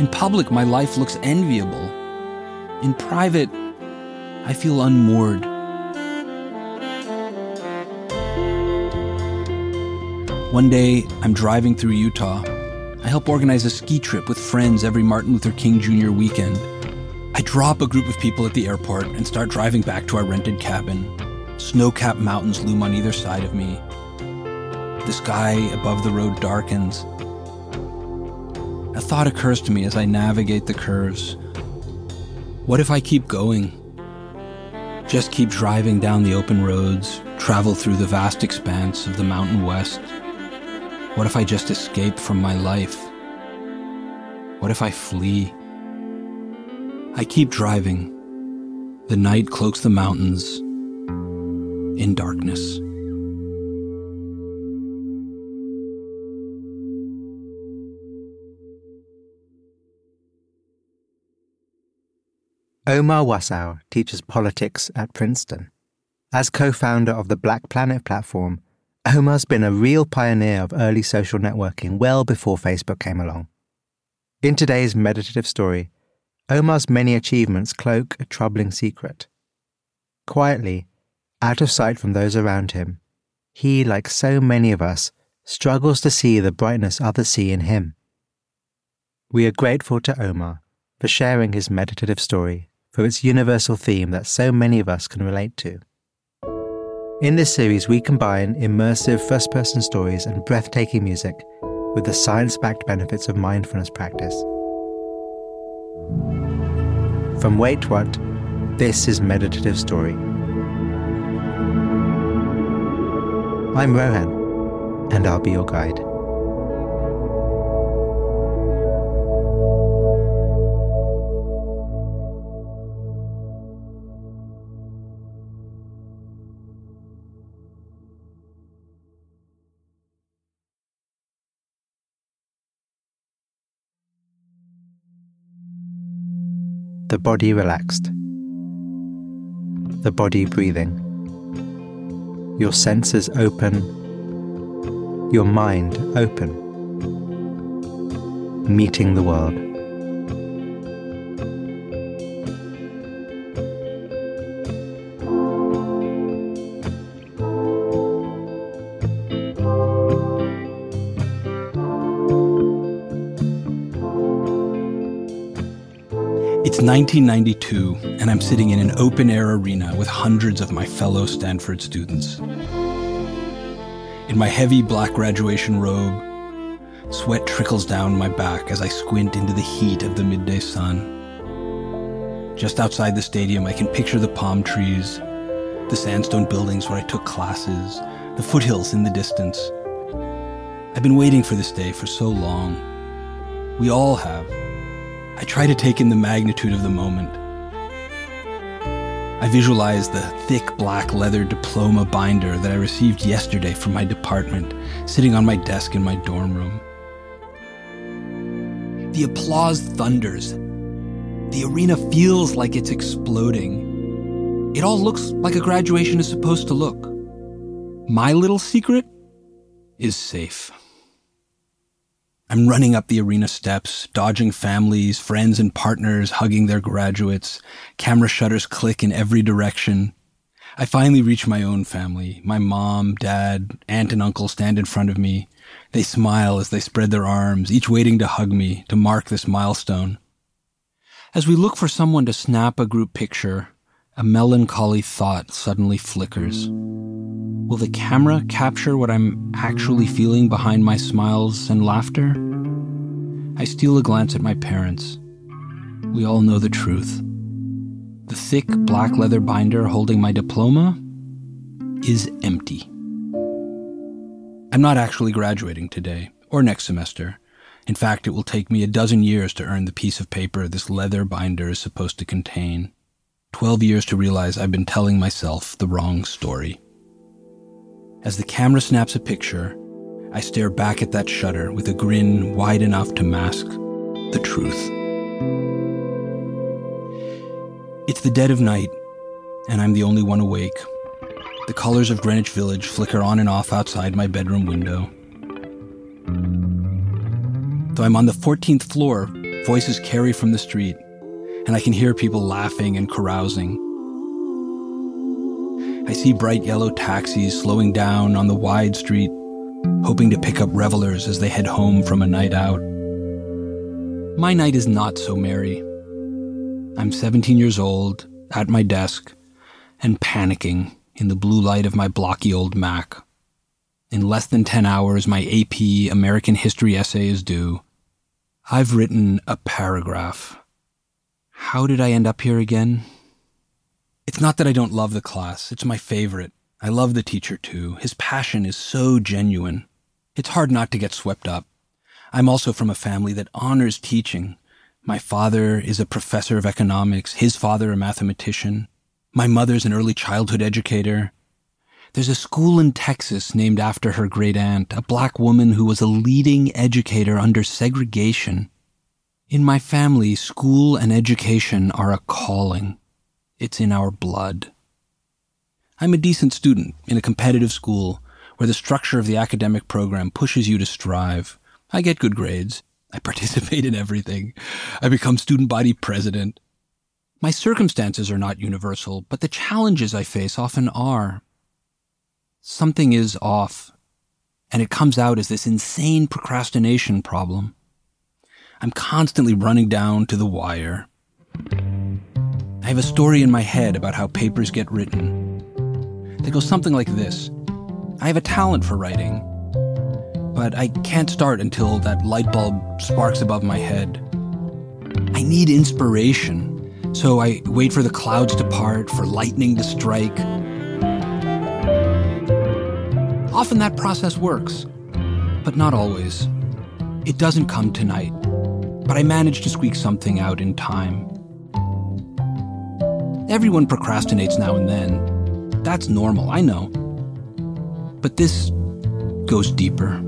In public, my life looks enviable. In private, I feel unmoored. One day, I'm driving through Utah. I help organize a ski trip with friends every Martin Luther King Jr. weekend. I drop a group of people at the airport and start driving back to our rented cabin. Snow capped mountains loom on either side of me. The sky above the road darkens. Thought occurs to me as I navigate the curves. What if I keep going? Just keep driving down the open roads, travel through the vast expanse of the Mountain West. What if I just escape from my life? What if I flee? I keep driving. The night cloaks the mountains in darkness. Omar Wasow teaches politics at Princeton. As co founder of the Black Planet platform, Omar's been a real pioneer of early social networking well before Facebook came along. In today's meditative story, Omar's many achievements cloak a troubling secret. Quietly, out of sight from those around him, he, like so many of us, struggles to see the brightness others see in him. We are grateful to Omar for sharing his meditative story for its universal theme that so many of us can relate to. In this series, we combine immersive first person stories and breathtaking music with the science backed benefits of mindfulness practice. From Wait What, this is Meditative Story. I'm Rohan, and I'll be your guide. The body relaxed, the body breathing, your senses open, your mind open, meeting the world. 1992, and I'm sitting in an open air arena with hundreds of my fellow Stanford students. In my heavy black graduation robe, sweat trickles down my back as I squint into the heat of the midday sun. Just outside the stadium, I can picture the palm trees, the sandstone buildings where I took classes, the foothills in the distance. I've been waiting for this day for so long. We all have. I try to take in the magnitude of the moment. I visualize the thick black leather diploma binder that I received yesterday from my department, sitting on my desk in my dorm room. The applause thunders. The arena feels like it's exploding. It all looks like a graduation is supposed to look. My little secret is safe. I'm running up the arena steps, dodging families, friends, and partners hugging their graduates. Camera shutters click in every direction. I finally reach my own family. My mom, dad, aunt, and uncle stand in front of me. They smile as they spread their arms, each waiting to hug me to mark this milestone. As we look for someone to snap a group picture, a melancholy thought suddenly flickers. Will the camera capture what I'm actually feeling behind my smiles and laughter? I steal a glance at my parents. We all know the truth. The thick black leather binder holding my diploma is empty. I'm not actually graduating today or next semester. In fact, it will take me a dozen years to earn the piece of paper this leather binder is supposed to contain. Twelve years to realize I've been telling myself the wrong story. As the camera snaps a picture, I stare back at that shutter with a grin wide enough to mask the truth. It's the dead of night, and I'm the only one awake. The colors of Greenwich Village flicker on and off outside my bedroom window. Though I'm on the 14th floor, voices carry from the street, and I can hear people laughing and carousing. I see bright yellow taxis slowing down on the wide street, hoping to pick up revelers as they head home from a night out. My night is not so merry. I'm 17 years old, at my desk, and panicking in the blue light of my blocky old Mac. In less than 10 hours, my AP American History essay is due. I've written a paragraph. How did I end up here again? It's not that I don't love the class, it's my favorite. I love the teacher too. His passion is so genuine. It's hard not to get swept up. I'm also from a family that honors teaching. My father is a professor of economics, his father a mathematician. My mother's an early childhood educator. There's a school in Texas named after her great aunt, a black woman who was a leading educator under segregation. In my family, school and education are a calling. It's in our blood. I'm a decent student in a competitive school where the structure of the academic program pushes you to strive. I get good grades. I participate in everything. I become student body president. My circumstances are not universal, but the challenges I face often are something is off, and it comes out as this insane procrastination problem. I'm constantly running down to the wire. I have a story in my head about how papers get written. They go something like this I have a talent for writing, but I can't start until that light bulb sparks above my head. I need inspiration, so I wait for the clouds to part, for lightning to strike. Often that process works, but not always. It doesn't come tonight, but I manage to squeak something out in time. Everyone procrastinates now and then. That's normal, I know. But this goes deeper.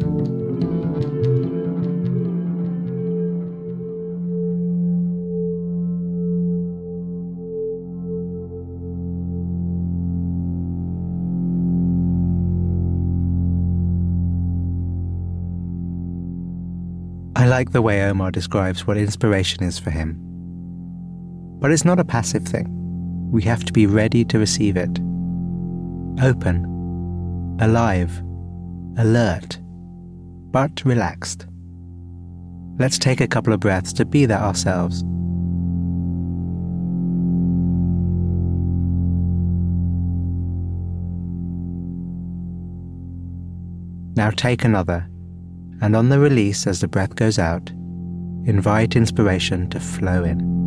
I like the way Omar describes what inspiration is for him. But it's not a passive thing. We have to be ready to receive it. Open, alive, alert, but relaxed. Let's take a couple of breaths to be that ourselves. Now take another and on the release as the breath goes out, invite inspiration to flow in.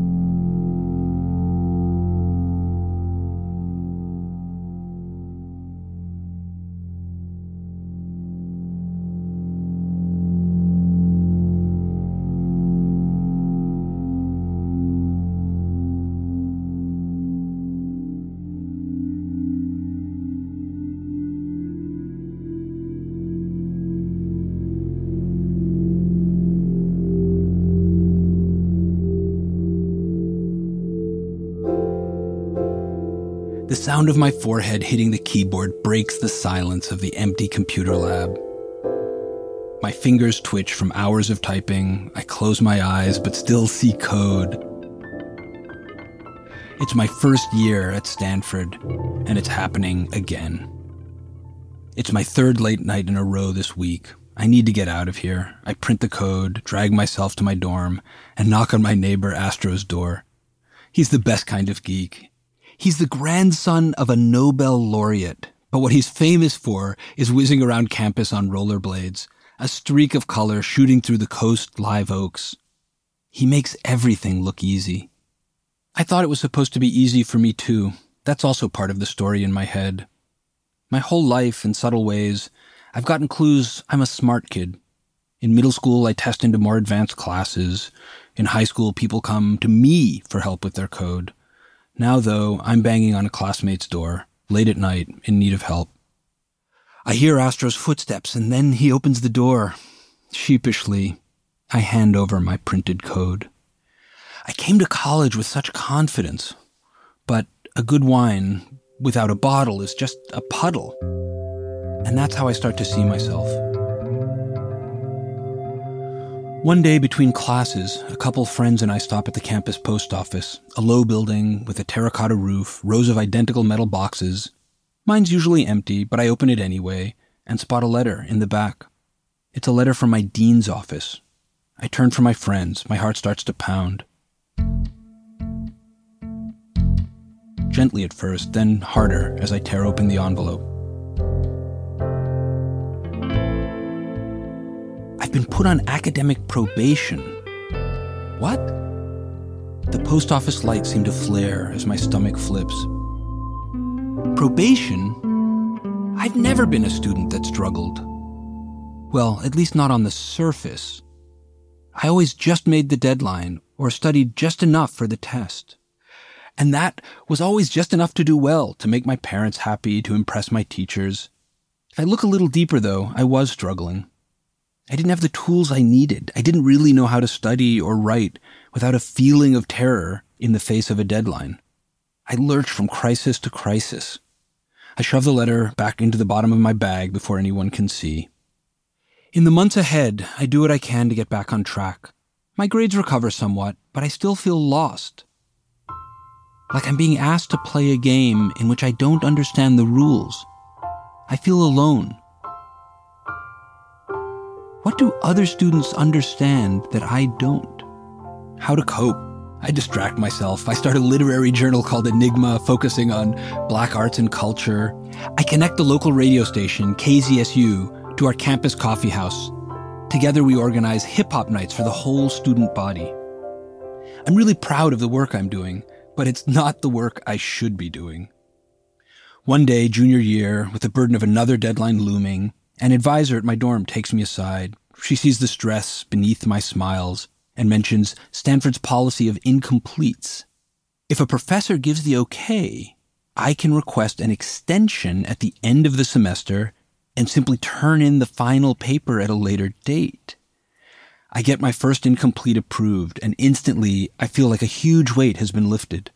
Sound of my forehead hitting the keyboard breaks the silence of the empty computer lab. My fingers twitch from hours of typing. I close my eyes but still see code. It's my first year at Stanford, and it's happening again. It's my third late night in a row this week, I need to get out of here. I print the code, drag myself to my dorm, and knock on my neighbor Astro's door. He's the best kind of geek. He's the grandson of a Nobel laureate, but what he's famous for is whizzing around campus on rollerblades, a streak of color shooting through the coast live oaks. He makes everything look easy. I thought it was supposed to be easy for me too. That's also part of the story in my head. My whole life, in subtle ways, I've gotten clues I'm a smart kid. In middle school, I test into more advanced classes. In high school, people come to me for help with their code. Now, though, I'm banging on a classmate's door, late at night, in need of help. I hear Astro's footsteps, and then he opens the door. Sheepishly, I hand over my printed code. I came to college with such confidence, but a good wine without a bottle is just a puddle. And that's how I start to see myself. One day between classes, a couple friends and I stop at the campus post office, a low building with a terracotta roof, rows of identical metal boxes. Mine's usually empty, but I open it anyway and spot a letter in the back. It's a letter from my dean's office. I turn for my friends. My heart starts to pound. Gently at first, then harder as I tear open the envelope. Been put on academic probation. What? The post office lights seem to flare as my stomach flips. Probation? I've never been a student that struggled. Well, at least not on the surface. I always just made the deadline or studied just enough for the test. And that was always just enough to do well, to make my parents happy, to impress my teachers. If I look a little deeper, though, I was struggling. I didn't have the tools I needed. I didn't really know how to study or write without a feeling of terror in the face of a deadline. I lurched from crisis to crisis. I shove the letter back into the bottom of my bag before anyone can see. In the months ahead, I do what I can to get back on track. My grades recover somewhat, but I still feel lost. Like I'm being asked to play a game in which I don't understand the rules. I feel alone. What do other students understand that I don't? How to cope? I distract myself. I start a literary journal called Enigma, focusing on black arts and culture. I connect the local radio station, KZSU, to our campus coffee house. Together, we organize hip hop nights for the whole student body. I'm really proud of the work I'm doing, but it's not the work I should be doing. One day, junior year, with the burden of another deadline looming, an advisor at my dorm takes me aside. She sees the stress beneath my smiles and mentions Stanford's policy of incompletes. If a professor gives the okay, I can request an extension at the end of the semester and simply turn in the final paper at a later date. I get my first incomplete approved, and instantly I feel like a huge weight has been lifted.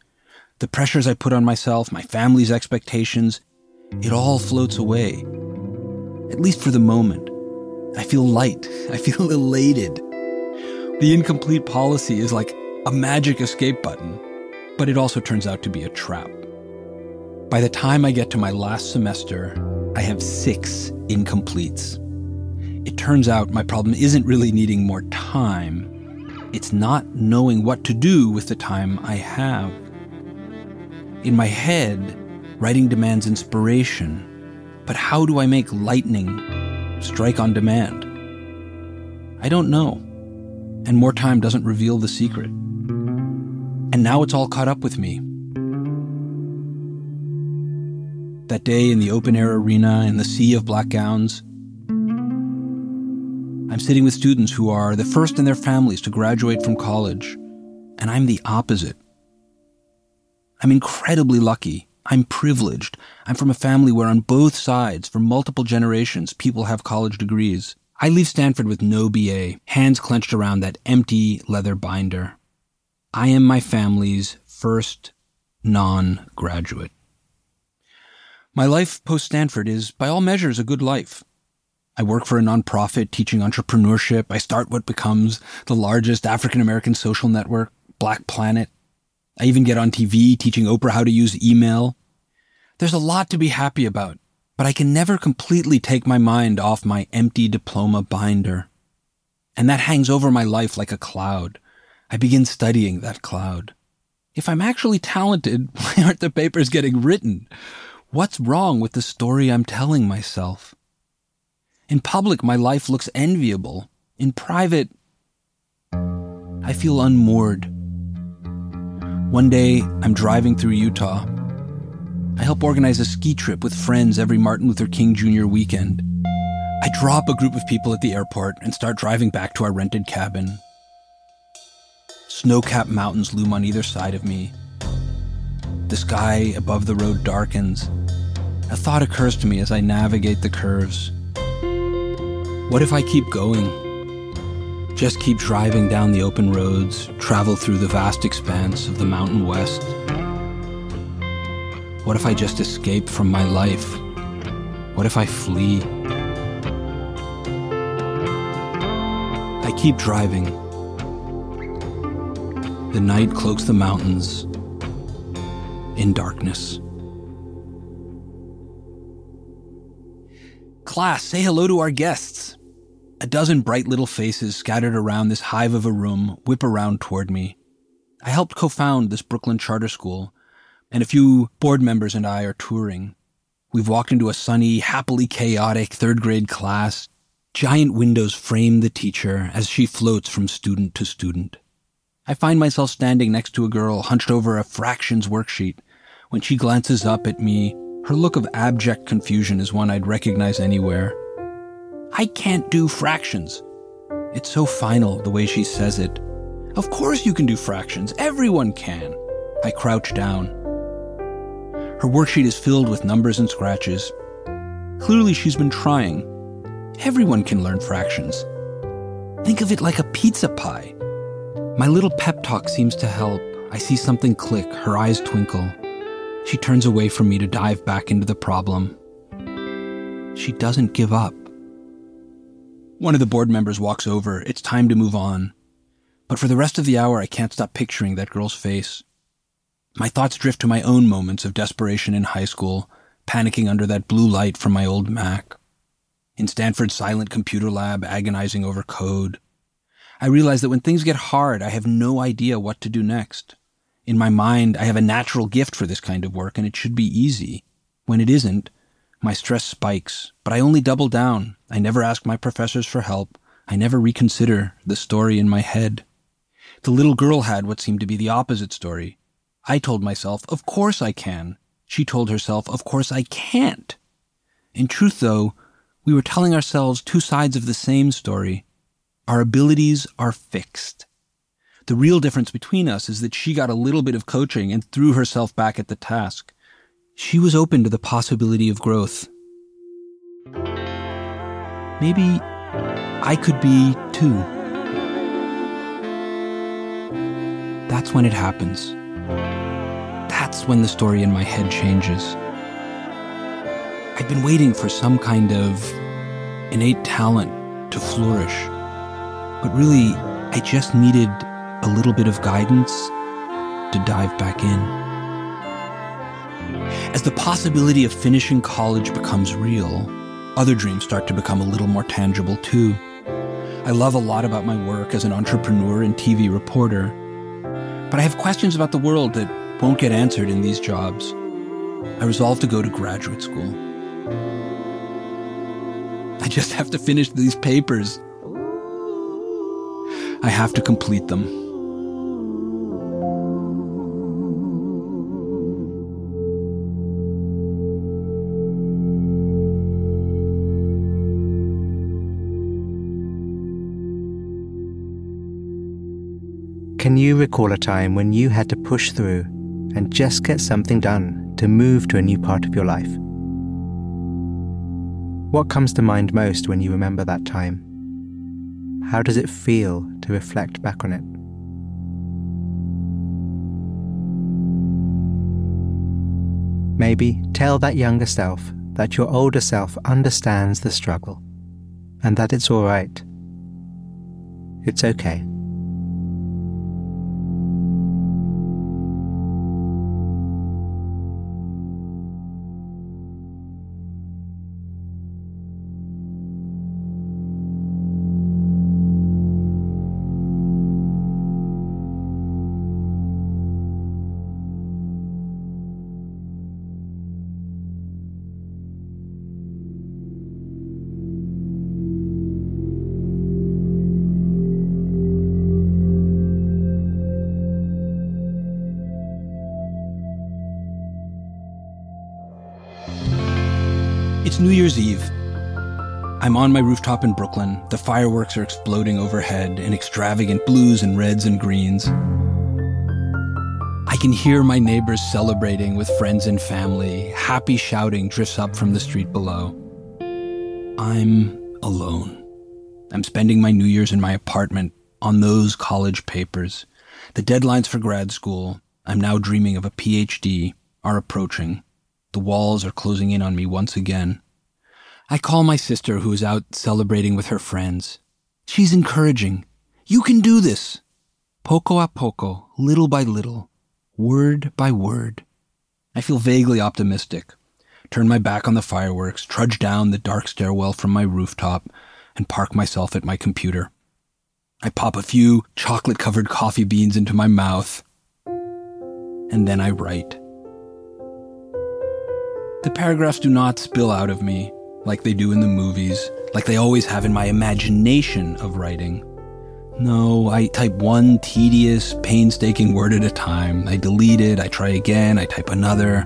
The pressures I put on myself, my family's expectations, it all floats away. At least for the moment. I feel light. I feel elated. The incomplete policy is like a magic escape button, but it also turns out to be a trap. By the time I get to my last semester, I have six incompletes. It turns out my problem isn't really needing more time, it's not knowing what to do with the time I have. In my head, writing demands inspiration, but how do I make lightning strike on demand? I don't know, and more time doesn't reveal the secret. And now it's all caught up with me. that day in the open air arena in the sea of black gowns. I'm sitting with students who are the first in their families to graduate from college, and I'm the opposite. I'm incredibly lucky. I'm privileged. I'm from a family where, on both sides, for multiple generations, people have college degrees. I leave Stanford with no BA, hands clenched around that empty leather binder. I am my family's first non graduate. My life post Stanford is, by all measures, a good life. I work for a nonprofit teaching entrepreneurship. I start what becomes the largest African American social network, Black Planet. I even get on TV teaching Oprah how to use email. There's a lot to be happy about, but I can never completely take my mind off my empty diploma binder. And that hangs over my life like a cloud. I begin studying that cloud. If I'm actually talented, why aren't the papers getting written? What's wrong with the story I'm telling myself? In public, my life looks enviable. In private, I feel unmoored. One day, I'm driving through Utah I help organize a ski trip with friends every Martin Luther King Jr. weekend. I drop a group of people at the airport and start driving back to our rented cabin. Snow capped mountains loom on either side of me. The sky above the road darkens. A thought occurs to me as I navigate the curves. What if I keep going? Just keep driving down the open roads, travel through the vast expanse of the Mountain West. What if I just escape from my life? What if I flee? I keep driving. The night cloaks the mountains in darkness. Class, say hello to our guests. A dozen bright little faces scattered around this hive of a room whip around toward me. I helped co found this Brooklyn charter school and a few board members and I are touring. We've walked into a sunny, happily chaotic third grade class. Giant windows frame the teacher as she floats from student to student. I find myself standing next to a girl hunched over a fractions worksheet. When she glances up at me, her look of abject confusion is one I'd recognize anywhere. I can't do fractions. It's so final the way she says it. Of course you can do fractions. Everyone can. I crouch down. Her worksheet is filled with numbers and scratches. Clearly, she's been trying. Everyone can learn fractions. Think of it like a pizza pie. My little pep talk seems to help. I see something click, her eyes twinkle. She turns away from me to dive back into the problem. She doesn't give up. One of the board members walks over. It's time to move on. But for the rest of the hour, I can't stop picturing that girl's face. My thoughts drift to my own moments of desperation in high school, panicking under that blue light from my old Mac. In Stanford's silent computer lab, agonizing over code. I realize that when things get hard, I have no idea what to do next. In my mind, I have a natural gift for this kind of work and it should be easy. When it isn't, my stress spikes, but I only double down. I never ask my professors for help. I never reconsider the story in my head. The little girl had what seemed to be the opposite story. I told myself, of course I can. She told herself, of course I can't. In truth, though, we were telling ourselves two sides of the same story. Our abilities are fixed. The real difference between us is that she got a little bit of coaching and threw herself back at the task. She was open to the possibility of growth. Maybe I could be too. That's when it happens. That's when the story in my head changes. I'd been waiting for some kind of innate talent to flourish. But really, I just needed a little bit of guidance to dive back in. As the possibility of finishing college becomes real, other dreams start to become a little more tangible too. I love a lot about my work as an entrepreneur and TV reporter, but I have questions about the world that won't get answered in these jobs. I resolve to go to graduate school. I just have to finish these papers. I have to complete them. Can you recall a time when you had to push through and just get something done to move to a new part of your life? What comes to mind most when you remember that time? How does it feel to reflect back on it? Maybe tell that younger self that your older self understands the struggle and that it's all right. It's okay. It's New Year's Eve. I'm on my rooftop in Brooklyn. The fireworks are exploding overhead in extravagant blues and reds and greens. I can hear my neighbors celebrating with friends and family. Happy shouting drifts up from the street below. I'm alone. I'm spending my New Year's in my apartment on those college papers. The deadlines for grad school, I'm now dreaming of a PhD, are approaching. The walls are closing in on me once again. I call my sister, who is out celebrating with her friends. She's encouraging. You can do this. Poco a poco, little by little, word by word. I feel vaguely optimistic. Turn my back on the fireworks, trudge down the dark stairwell from my rooftop, and park myself at my computer. I pop a few chocolate covered coffee beans into my mouth, and then I write. The paragraphs do not spill out of me like they do in the movies, like they always have in my imagination of writing. No, I type one tedious, painstaking word at a time. I delete it, I try again, I type another.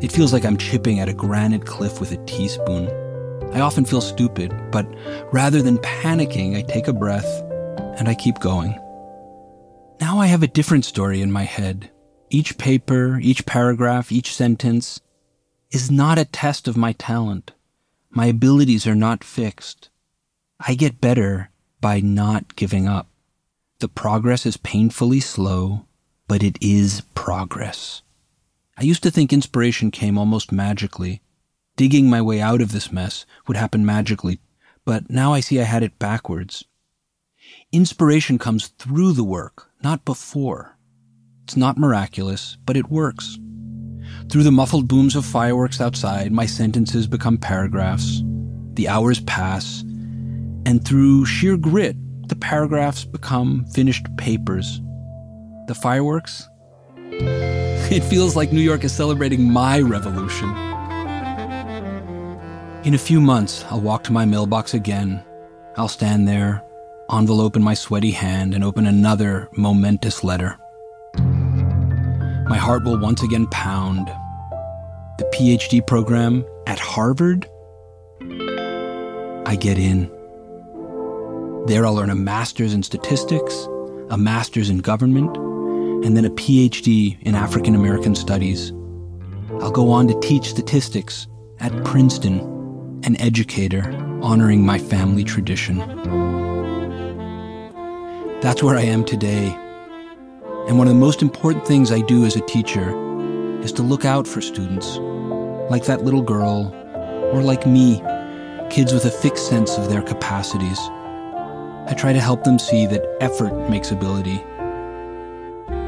It feels like I'm chipping at a granite cliff with a teaspoon. I often feel stupid, but rather than panicking, I take a breath and I keep going. Now I have a different story in my head. Each paper, each paragraph, each sentence is not a test of my talent. My abilities are not fixed. I get better by not giving up. The progress is painfully slow, but it is progress. I used to think inspiration came almost magically. Digging my way out of this mess would happen magically, but now I see I had it backwards. Inspiration comes through the work, not before. It's not miraculous, but it works. Through the muffled booms of fireworks outside, my sentences become paragraphs. The hours pass, and through sheer grit, the paragraphs become finished papers. The fireworks? It feels like New York is celebrating my revolution. In a few months, I'll walk to my mailbox again. I'll stand there, envelope in my sweaty hand, and open another momentous letter. My heart will once again pound. The PhD program at Harvard? I get in. There I'll earn a master's in statistics, a master's in government, and then a PhD in African American studies. I'll go on to teach statistics at Princeton, an educator honoring my family tradition. That's where I am today. And one of the most important things I do as a teacher is to look out for students, like that little girl, or like me, kids with a fixed sense of their capacities. I try to help them see that effort makes ability.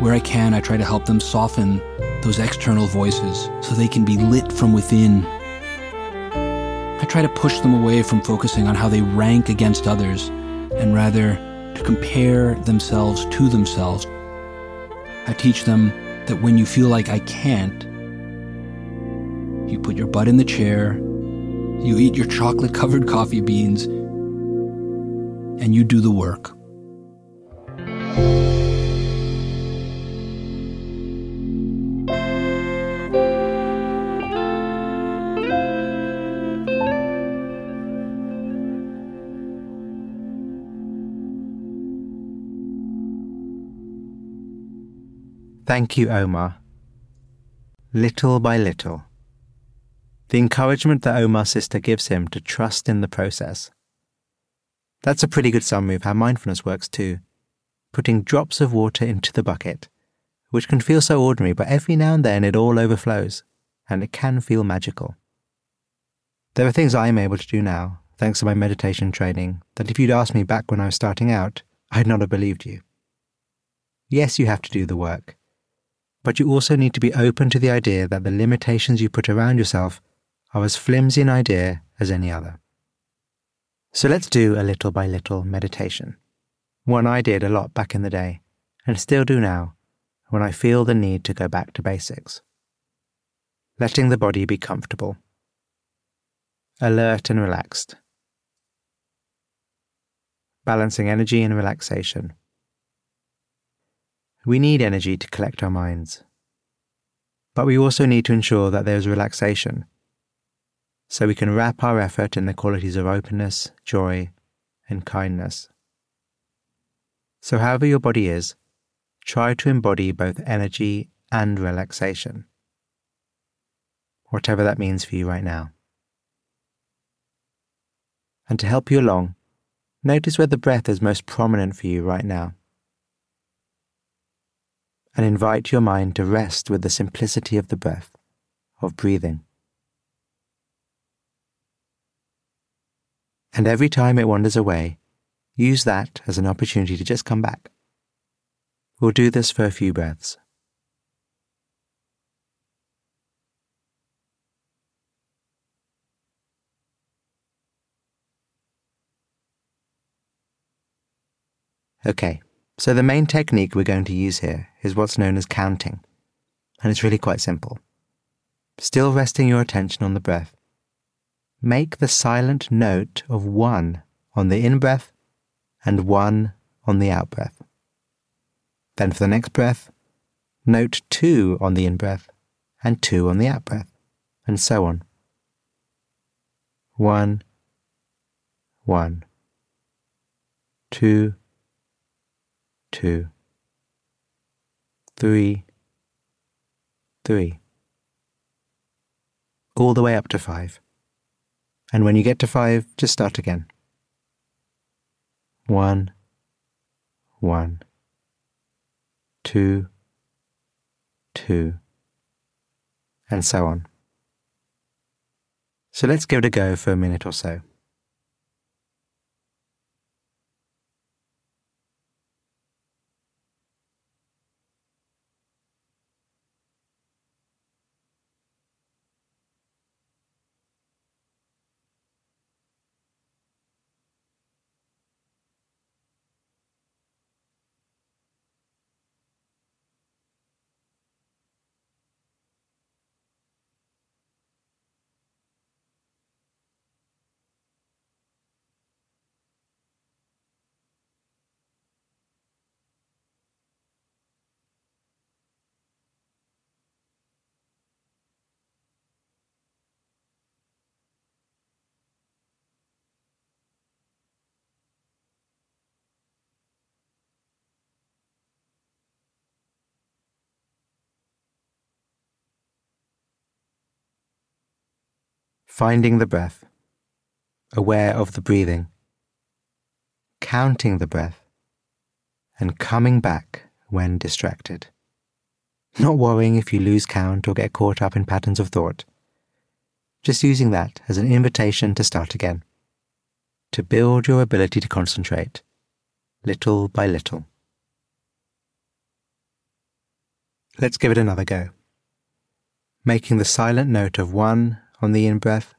Where I can, I try to help them soften those external voices so they can be lit from within. I try to push them away from focusing on how they rank against others and rather to compare themselves to themselves. I teach them that when you feel like I can't, you put your butt in the chair, you eat your chocolate covered coffee beans, and you do the work. Thank you, Omar. Little by little. The encouragement that Omar's sister gives him to trust in the process. That's a pretty good summary of how mindfulness works too. Putting drops of water into the bucket, which can feel so ordinary, but every now and then it all overflows, and it can feel magical. There are things I am able to do now, thanks to my meditation training, that if you'd asked me back when I was starting out, I'd not have believed you. Yes, you have to do the work, but you also need to be open to the idea that the limitations you put around yourself are as flimsy an idea as any other. So let's do a little by little meditation. One I did a lot back in the day, and still do now, when I feel the need to go back to basics. Letting the body be comfortable, alert and relaxed, balancing energy and relaxation. We need energy to collect our minds, but we also need to ensure that there is relaxation so we can wrap our effort in the qualities of openness, joy, and kindness. So, however your body is, try to embody both energy and relaxation, whatever that means for you right now. And to help you along, notice where the breath is most prominent for you right now. And invite your mind to rest with the simplicity of the breath, of breathing. And every time it wanders away, use that as an opportunity to just come back. We'll do this for a few breaths. Okay, so the main technique we're going to use here is what's known as counting, and it's really quite simple. Still resting your attention on the breath, make the silent note of one on the in breath and one on the out breath. Then for the next breath, note two on the in breath and two on the out breath, and so on. One, one, two, two, three, three, all the way up to five. And when you get to five, just start again. One, one, two, two, and so on. So let's give it a go for a minute or so. Finding the breath, aware of the breathing, counting the breath, and coming back when distracted. Not worrying if you lose count or get caught up in patterns of thought. Just using that as an invitation to start again, to build your ability to concentrate, little by little. Let's give it another go. Making the silent note of one on the in breath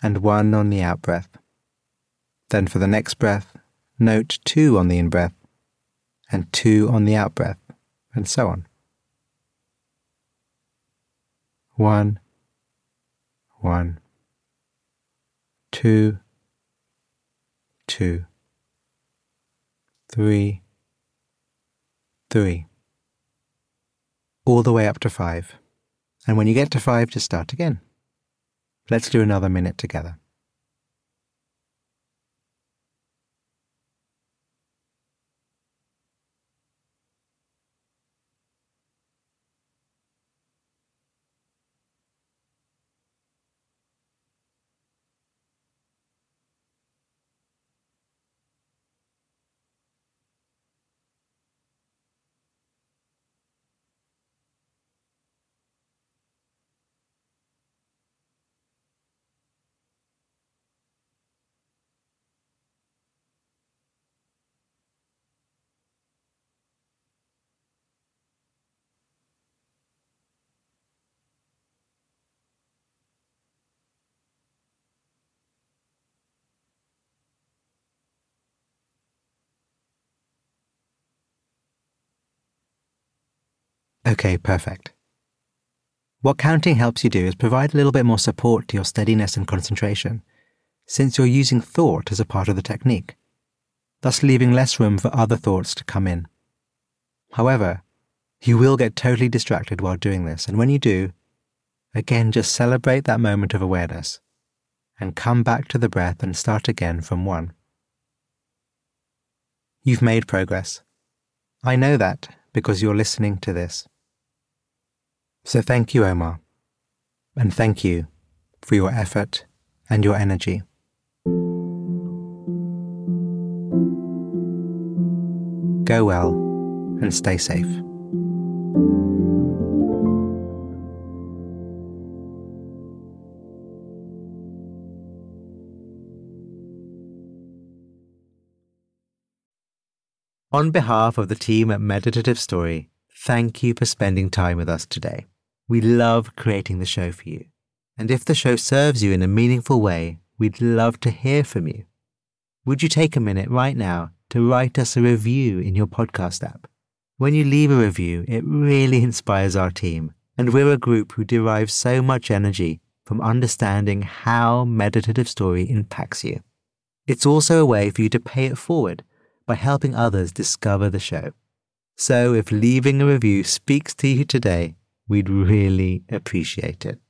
and one on the out breath. Then for the next breath, note two on the in breath and two on the out breath, and so on. One, one, two, two, three, three, all the way up to five. And when you get to five, just start again. Let's do another minute together. Okay, perfect. What counting helps you do is provide a little bit more support to your steadiness and concentration, since you're using thought as a part of the technique, thus leaving less room for other thoughts to come in. However, you will get totally distracted while doing this, and when you do, again, just celebrate that moment of awareness and come back to the breath and start again from one. You've made progress. I know that because you're listening to this. So thank you, Omar. And thank you for your effort and your energy. Go well and stay safe. On behalf of the team at Meditative Story, thank you for spending time with us today. We love creating the show for you. And if the show serves you in a meaningful way, we'd love to hear from you. Would you take a minute right now to write us a review in your podcast app? When you leave a review, it really inspires our team, and we're a group who derive so much energy from understanding how meditative story impacts you. It's also a way for you to pay it forward by helping others discover the show. So if leaving a review speaks to you today, we'd really appreciate it.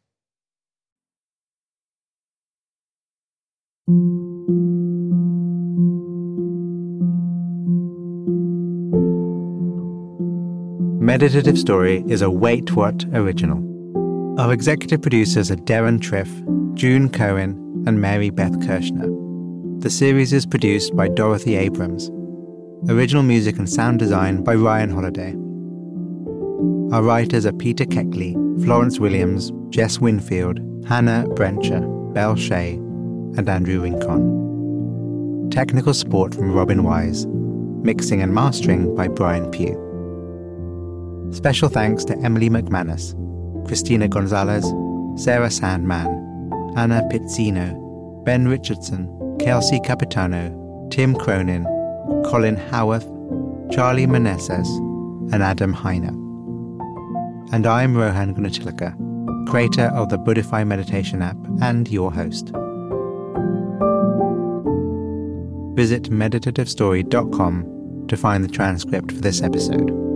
Meditative Story is a Wait What original. Our executive producers are Deron Triff, June Cohen, and Mary Beth Kirschner. The series is produced by Dorothy Abrams. Original music and sound design by Ryan Holladay. Our writers are Peter Keckley, Florence Williams, Jess Winfield, Hannah Brencher, Belle Shea, and Andrew Rincon. Technical support from Robin Wise. Mixing and mastering by Brian Pugh. Special thanks to Emily McManus, Christina Gonzalez, Sarah Sandman, Anna Pizzino, Ben Richardson, Kelsey Capitano, Tim Cronin, Colin Howarth, Charlie Meneses, and Adam Heiner. And I'm Rohan Gunatillake, creator of the Buddhify meditation app and your host. Visit meditativestory.com to find the transcript for this episode.